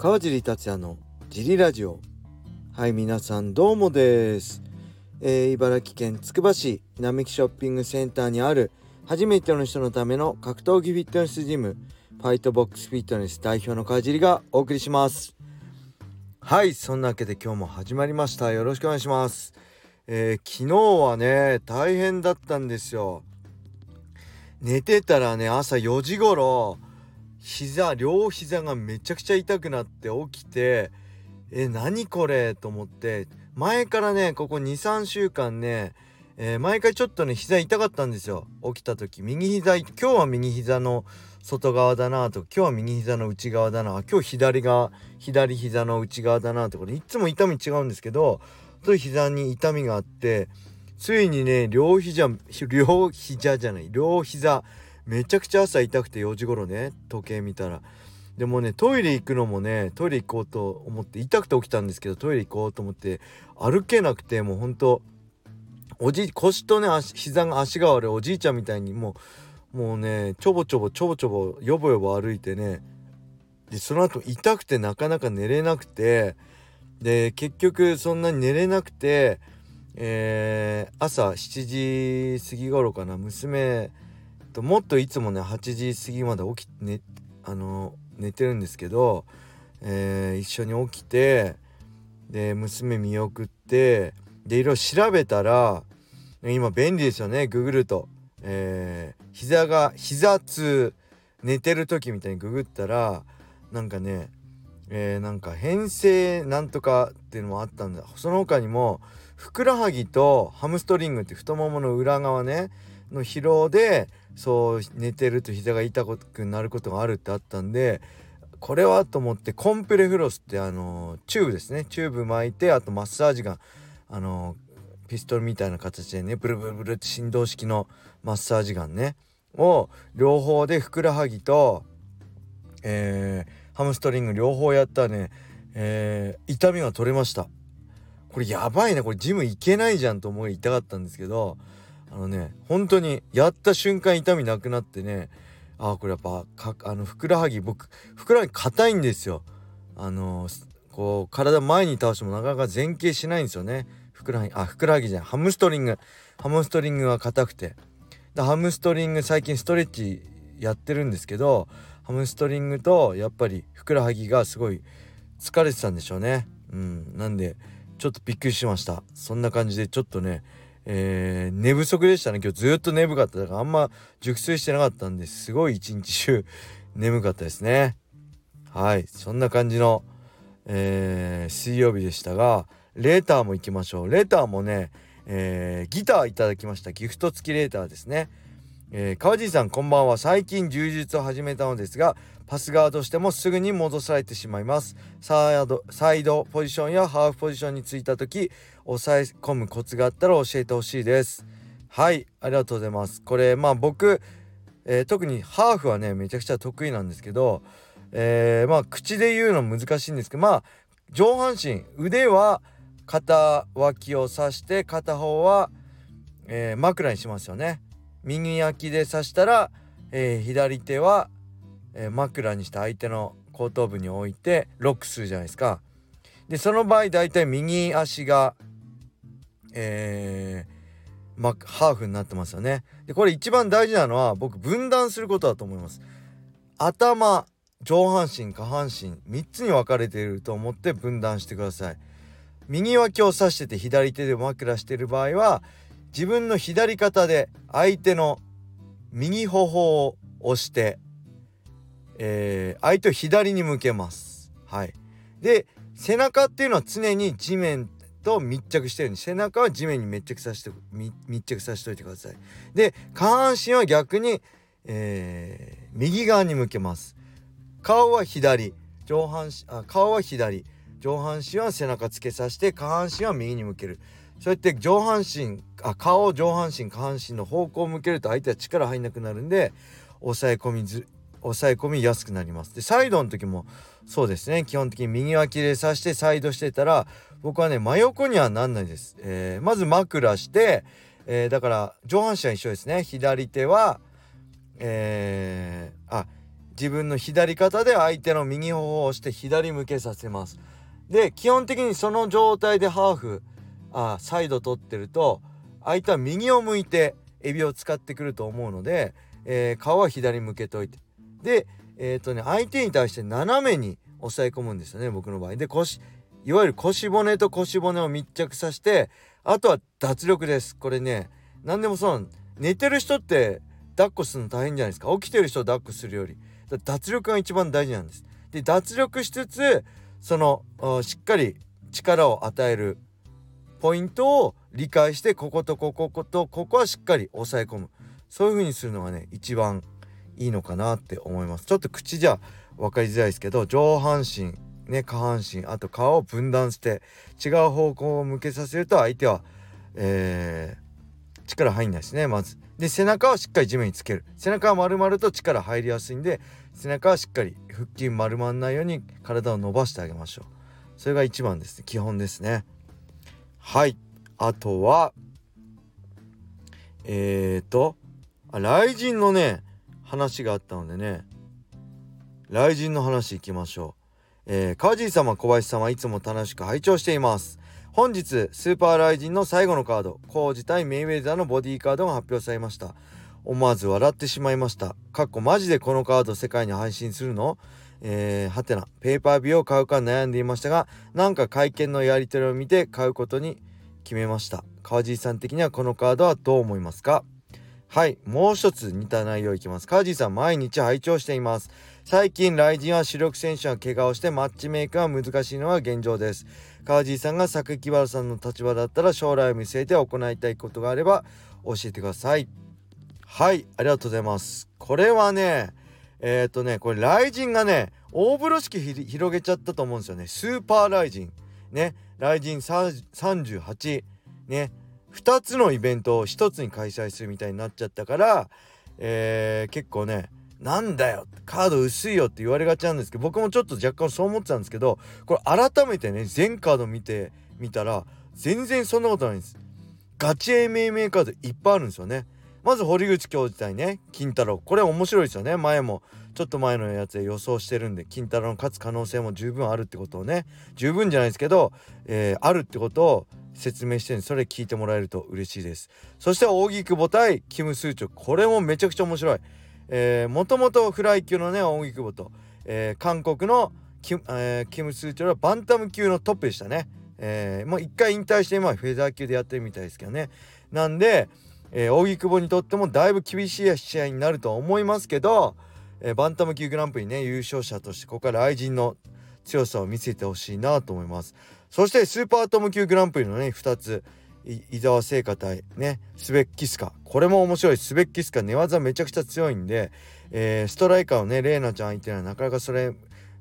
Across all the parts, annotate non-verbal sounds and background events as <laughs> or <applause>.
川尻達也のジリラジオ。はい皆さんどうもです、えー、茨城県つくば市並木ショッピングセンターにある初めての人のための格闘技フィットネスジムファイトボックスフィットネス代表の川尻がお送りします。はいそんなわけで今日も始まりました。よろしくお願いします、えー、昨日はね大変だったんですよ。寝てたらね朝4時頃膝両膝がめちゃくちゃ痛くなって起きてえ何これ？と思って前からねここ23週間ね、えー、毎回ちょっとね膝痛かったんですよ。起きた時。右膝今日は右膝の外側だなと。今日は右膝の内側だな。今日左側左膝の内側だなとこれいつも痛み違うんですけどと膝に痛みがあってついにね両膝両膝じゃない両膝めちゃくちゃ朝痛くて4時頃ね時計見たら。でもねトイレ行くのもねトイレ行こうと思って痛くて起きたんですけどトイレ行こうと思って歩けなくてもうほんとおじ腰とね膝が足が悪いおじいちゃんみたいにもうもうねちょぼちょぼちょぼちょぼよぼよぼ歩いてねでその後痛くてなかなか寝れなくてで結局そんなに寝れなくてえー、朝7時過ぎ頃かな娘ともっといつもね8時過ぎまで起きねあの寝てるんですけど、えー、一緒に起きてで娘見送ってでいろいろ調べたら今便利ですよねググると、えー、膝が膝痛寝てる時みたいにググったらなんかねえー、なんか変性なんとかっていうのもあったんだ。その他にもふくらはぎとハムストリングって太ももの裏側ねの疲労でそう寝てると膝が痛くなることがあるってあったんでこれはと思ってコンプレフロスってあのチューブですね。チューブ巻いてあとマッサージがあのピストルみたいな形でねブルブルブルって振動式のマッサージガンねを両方でふくらはぎと、えー、ハムストリング両方やったね、えー、痛みが取れました。これやばいなこれジム行けないじゃんと思い痛かったんですけどあのね本当にやった瞬間痛みなくなってねああこれやっぱあのふくらはぎ僕ふくらはぎ硬いんですよ。あのこう体前に倒してもなかなか前傾しないんですよね。ふくらはぎあふくらはぎじゃない。ハムストリング。ハムストリングが硬くて。でハムストリング最近ストレッチやってるんですけどハムストリングとやっぱりふくらはぎがすごい疲れてたんでしょうね。うん。なんでちょっとびっくりしました。そんな感じでちょっとねえー、寝不足でしたね。今日ずっと眠かった。だからあんま熟睡してなかったんですごい一日中 <laughs> 眠かったですね。はい。そんな感じの、えー、水曜日でしたがレーターも行きましょう。レーターもね、えー、ギターいただきました。ギフト付きレーターですね。えー、川尻さんこんばんは。最近柔術を始めたのですがパス側としてもすぐに戻されてしまいます。サイドサイドポジションやハーフポジションについた時抑え込むコツがあったら教えてほしいです。はいありがとうございます。これまあ僕、えー、特にハーフはねめちゃくちゃ得意なんですけど、えー、まあ口で言うの難しいんですけどまあ上半身腕は肩脇を刺して片方は、え、枕にしますよね。右焼きで刺したら、えー、左手は、えー、枕にして相手の後頭部に置いてロックするじゃないですか。でその場合大体右足が、えーま、ハーフになってますよね。でこれ一番大事なのは僕分断することだと思います。頭上半身下半身3つに分かれていると思って分断してください。右脇を刺してて左手で枕してる場合は自分の左肩で相手の右頬を押して、えー、相手を左に向けます。はい。で背中っていうのは常に地面と密着してるんで背中は地面に密着させて密着させておいてください。で下半身は逆に、えー、右側に向けます。顔は左上半身あ顔は左上半身は背中つけさせて下半身は右に向ける。そうやって上半身あ顔上半身下半身の方向を向けると相手は力入んなくなるんで抑え込みず抑え込みやすくなります。でサイドの時もそうですね。基本的に右脇で刺してサイドしてたら僕はね真横にはなんないです、えー、まず枕して、えー、だから上半身は一緒ですね。左手はえー、あ自分の左肩で相手の右頬を押して左向けさせます。で基本的にその状態でハーフあサイド取ってると相手は右を向いてエビを使ってくると思うので、えー、顔は左向けといて。でえっ、ー、とね相手に対して斜めに押さえ込むんですよね僕の場合。で腰いわゆる腰骨と腰骨を密着させてあとは脱力です。これね何でもそう寝てる人って抱っこするの大変じゃないですか。起きてる人を抱っこするより。脱力が一番大事なんです。で脱力しつつそのしっかり力を与えるポイントを理解してこことこことここはしっかり押さえ込む。そういう風にするのがね一番いいのかなって思います。ちょっと口じゃ分かりづらいですけど上半身ね下半身あと皮を分断して違う方向を向けさせると相手は、えー、力入んないですねまず。で背中はしっかり地面につける。背中は丸々と力入りやすいんで背中はしっかり腹筋丸まんないように体を伸ばしてあげましょう。それが一番ですね。基本ですね。はい。あとはえーと雷神のね話があったのでね。雷神の話いきましょう。えー、川尻様小林様いつも楽しく拝聴しています。本日スーパーライジンの最後のカード。コージ対メイウェザーのボディーカードが発表されました。思わず笑ってしまいました。かっこマジでこのカード世界に配信するの？えー、はてなペーパービューを買うか悩んでいましたがなんか会見のやり取りを見て買うことに決めました。川尻さん的にはこのカードはどう思いますか？はいもう一つ似た内容いきます。川尻さん毎日拝聴しています。最近雷神は主力選手が怪我をしてマッチメイクが難しいのは現状です。川地さんが榊原さんの立場だったら将来を見据えて行いたいことがあれば教えてください。はいありがとうございます。これはねえっ、ー、とねこれ雷神がね大風呂敷広げちゃったと思うんですよね。スーパー雷神。ね。雷神38ね。2つのイベントを1つに開催するみたいになっちゃったから、えー、結構ねなんだよ。カード薄いよって言われがちなんですけど僕もちょっと若干そう思ってたんですけどこれ改めてね全カード見てみたら全然そんなことないんです。ガチ MMA カードいっぱいあるんですよね。まず堀口教授対ね金太郎。これ面白いですよね。前もちょっと前のやつで予想してるんで金太郎の勝つ可能性も十分あるってことをね十分じゃないですけど、えー、あるってことを説明してるんでそれ聞いてもらえると嬉しいです。そして扇久保対キム・スーチョこれもめちゃくちゃ面白い。えー、もともとフライ級のね荻窪と、えー、韓国のキ,、えー、キム・スーチョルはバンタム級のトップでしたね。えー、もう一回引退して今フェザー級でやってるみたいですけどね。なんで、えー、荻窪にとってもだいぶ厳しい試合になるとは思いますけど、えー、バンタム級グランプリね優勝者としてここから愛人の強さを見せてほしいなと思います。そしてスーパートム級グランプリのね2つ伊沢製菓対ねスベッキスカこれも面白いスベッキスカ寝技めちゃくちゃ強いんで、えー、ストライカーをねレイナちゃん相手にはなかなかそれ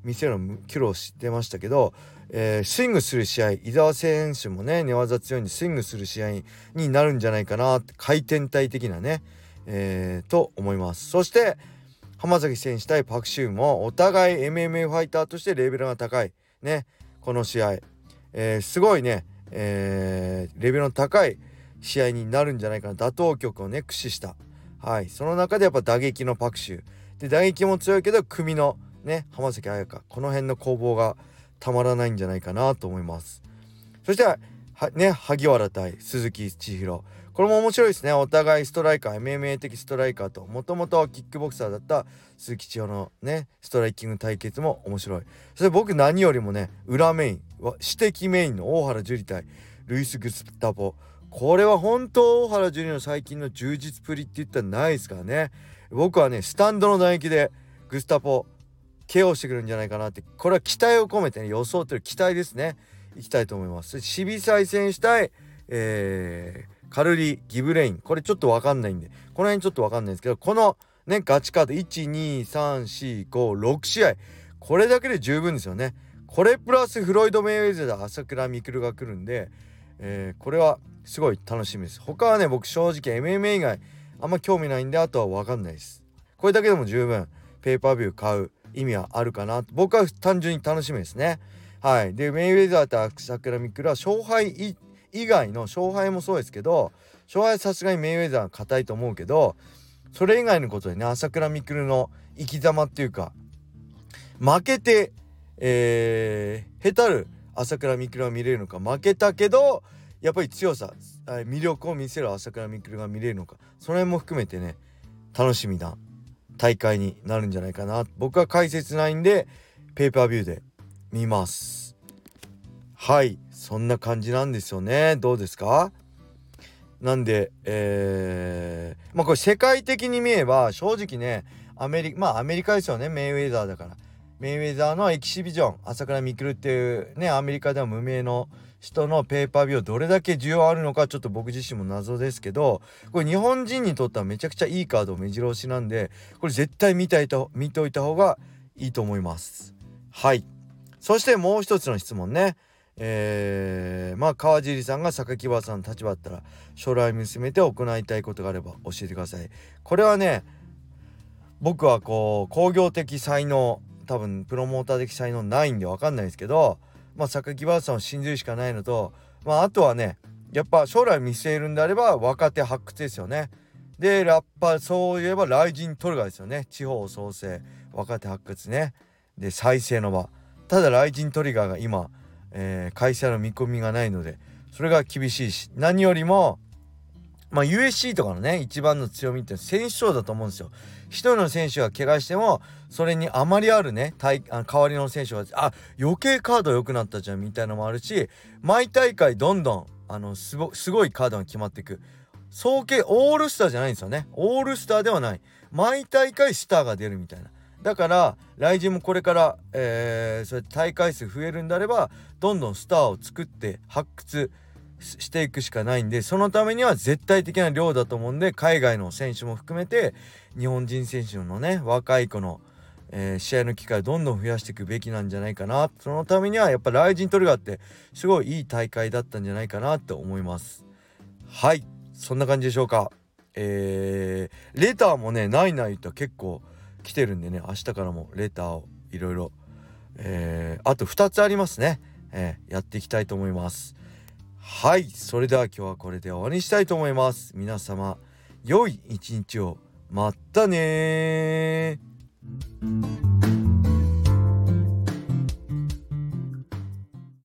見せるの苦労してましたけど、えー、スイングする試合伊沢選手もね寝技強いんでスイングする試合になるんじゃないかな回転体的なね、えー、と思います。そして浜崎選手対パク・シューもお互い MMA ファイターとしてレベルが高いねこの試合、えー、すごいねえー、レベルの高い試合になるんじゃないかな。打倒局をね駆使した。はい。その中でやっぱ打撃のパクシュで打撃も強いけど組のね浜崎彩香。この辺の攻防がたまらないんじゃないかなと思います。そしてはね萩原対鈴木千尋。これも面白いですね。お互いストライカー MMA 的ストライカーともともとキックボクサーだった鈴木千代のねストライキング対決も面白い。そして僕何よりもね裏メイン私的メインの大原樹里対ルイス・グスタポこれは本当大原樹里の最近の充実プリって言ったらないですからね。僕はねスタンドの打撃でグスタポ KO してくるんじゃないかなってこれは期待を込めてね予想という期待ですね。いきたいと思います。渋沢選手対、えーカルリ・ギブレイン。これちょっと分かんないんで。この辺ちょっと分かんないんですけどこのねガチカード12345 6試合これだけで十分ですよね。これプラスフロイド・メイウェザー朝倉未来が来るんで、えー、これはすごい楽しみです。他はね僕正直 MMA 以外あんま興味ないんであとは分かんないです。これだけでも十分。ペーパービュー買う。意味はあるかな。僕は単純に楽しみですね。はい。でメイウェザーと朝倉未来は勝敗以外の勝敗もそうですけど勝敗さすがにメイウェザーは硬いと思うけどそれ以外のことでね朝倉未来の生き様っていうか負けてえー、下手る朝倉未来は見れるのか負けたけどやっぱり強さ魅力を見せる朝倉未来が見れるのかその辺も含めてね楽しみな大会になるんじゃないかな。僕は解説ないんでペーパービューで見ます。はいそんな感じなんですよね。どうですか？なんでえー、まあこれ世界的に見えば正直ねアメリカまあアメリカですよね。メイウェザーだから。メイウェザーのエキシビジョン朝倉未来っていうねアメリカでは無名の人のペーパービューどれだけ需要あるのかちょっと僕自身も謎ですけどこれ日本人にとってはめちゃくちゃいいカード目白押しなんでこれ絶対見たいと見ておいた方がいいと思います。はい。そしてもう一つの質問ね。えー、まあ川尻さんが榊原さんの立場だったら将来見つめて行いたいことがあれば教えてください。これはね僕はこう工業的才能多分プロモーター的才能ないんで分かんないですけどまあ榊原さんを信じるしかないのとまああとはねやっぱ将来見据えるんであれば若手発掘ですよね。でラッパーそういえば雷神トルガーですよね。地方創生若手発掘ね。で再生の場。ただ雷神トリガーが今、えー、会社の見込みがないのでそれが厳しいし何よりもまあ USC とかのね一番の強みって選手層だと思うんですよ。一人の選手が怪我してもそれにあまりあるねあ代わりの選手があ余計カード良くなったじゃんみたいなのもあるし毎大会どんどんあのすごすごいカードが決まっていく。総計オールスターじゃないんですよね。オールスターではない。毎大会スターが出るみたいな。だから来人もこれから、えー、そうやって大会数増えるんであればどんどんスターを作って発掘していくしかないんでそのためには絶対的な量だと思うんで海外の選手も含めて日本人選手のね若い子の、えー、試合の機会をどんどん増やしていくべきなんじゃないかなそのためにはやっぱライジントリガーってすごいいい大会だったんじゃないかなって思います。はい。そんな感じでしょうか。えー、レターもねないないと結構来てるんでね明日からもレターをいろいろ、あと2つありますね、えー、やっていきたいと思います。はいそれでは今日はこれで終わりにしたいと思います。皆様良い一日を。またね